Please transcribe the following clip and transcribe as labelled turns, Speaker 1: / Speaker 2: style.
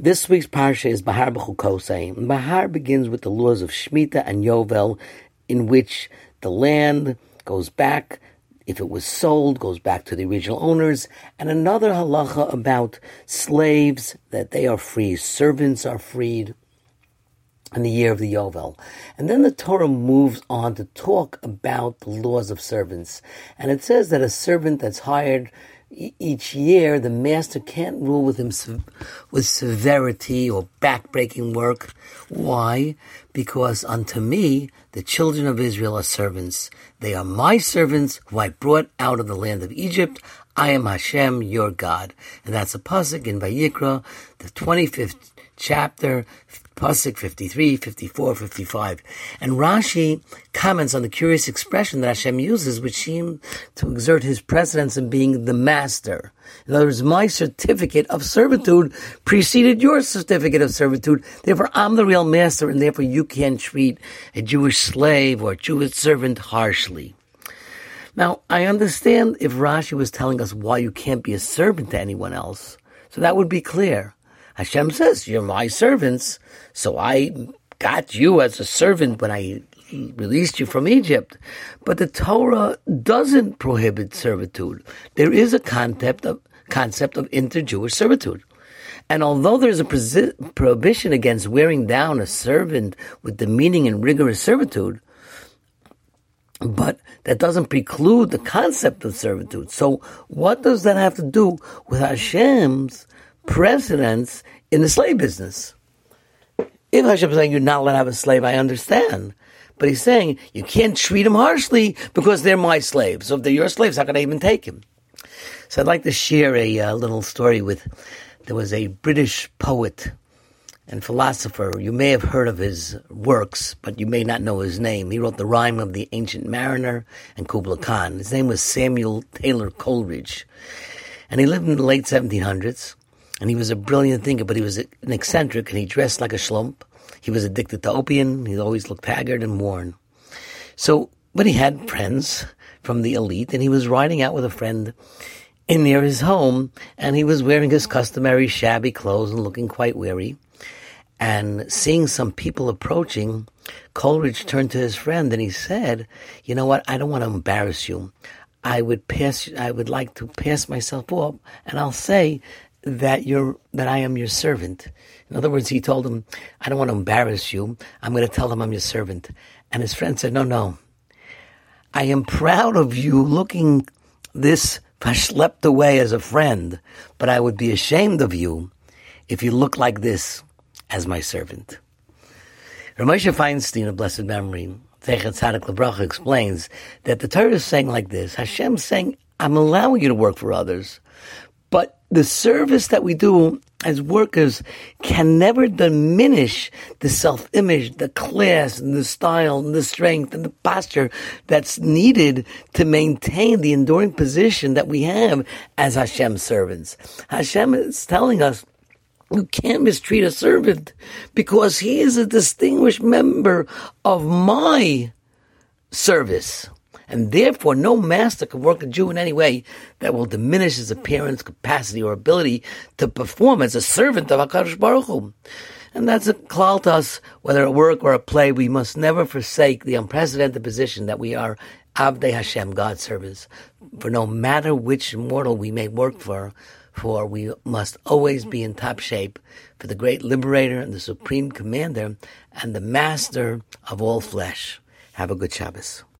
Speaker 1: This week's parsha is Bahar B'chukosei. Bahar begins with the laws of Shemitah and Yovel, in which the land goes back, if it was sold, goes back to the original owners, and another halacha about slaves, that they are free, servants are freed in the year of the Yovel. And then the Torah moves on to talk about the laws of servants. And it says that a servant that's hired each year, the master can't rule with him with severity or backbreaking work. Why? Because unto me, the children of Israel are servants. They are my servants who I brought out of the land of Egypt. I am Hashem, your God. And that's a pasuk in Vayikra, the 25th chapter, Pasuk 53, 54, 55. And Rashi comments on the curious expression that Hashem uses, which seems to exert his precedence in being the master. In other words, my certificate of servitude preceded your certificate of servitude. Therefore, I'm the real master, and therefore you can't treat a Jewish slave or a Jewish servant harshly. Now, I understand if Rashi was telling us why you can't be a servant to anyone else. So that would be clear. Hashem says, You're my servants, so I got you as a servant when I released you from Egypt. But the Torah doesn't prohibit servitude. There is a concept of concept of inter-Jewish servitude. And although there's a prohibition against wearing down a servant with demeaning and rigorous servitude, but that doesn't preclude the concept of servitude. So what does that have to do with Hashem's precedence in the slave business. If Hashem is saying you're not allowed to have a slave, I understand. But he's saying you can't treat them harshly because they're my slaves. So if they're your slaves, how can I even take him? So I'd like to share a uh, little story with. There was a British poet and philosopher. You may have heard of his works, but you may not know his name. He wrote The Rime of the Ancient Mariner and Kubla Khan. His name was Samuel Taylor Coleridge. And he lived in the late 1700s. And he was a brilliant thinker, but he was an eccentric and he dressed like a schlump. He was addicted to opium. He always looked haggard and worn. So, but he had friends from the elite and he was riding out with a friend in near his home and he was wearing his customary shabby clothes and looking quite weary. And seeing some people approaching, Coleridge turned to his friend and he said, "You know what? I don't want to embarrass you. I would pass. I would like to pass myself off, and I'll say that you're that I am your servant. In other words, he told him, I don't want to embarrass you. I'm going to tell them I'm your servant. And his friend said, No, no. I am proud of you looking this slept away as a friend, but I would be ashamed of you if you look like this as my servant. Ramesha Feinstein, of blessed memory, Zecher Tzaddik Lebracha, explains that the Torah is saying like this Hashem is saying, I'm allowing you to work for others, but the service that we do as workers can never diminish the self-image, the class, and the style, and the strength, and the posture that's needed to maintain the enduring position that we have as Hashem's servants. Hashem is telling us you can't mistreat a servant because he is a distinguished member of my service and therefore no master can work a Jew in any way that will diminish his appearance, capacity, or ability to perform as a servant of HaKadosh Baruch Hu. And that's a call to us, whether at work or a play, we must never forsake the unprecedented position that we are Avdei Hashem, God's servants. For no matter which mortal we may work for, for we must always be in top shape for the great liberator and the supreme commander and the master of all flesh. Have a good Shabbos.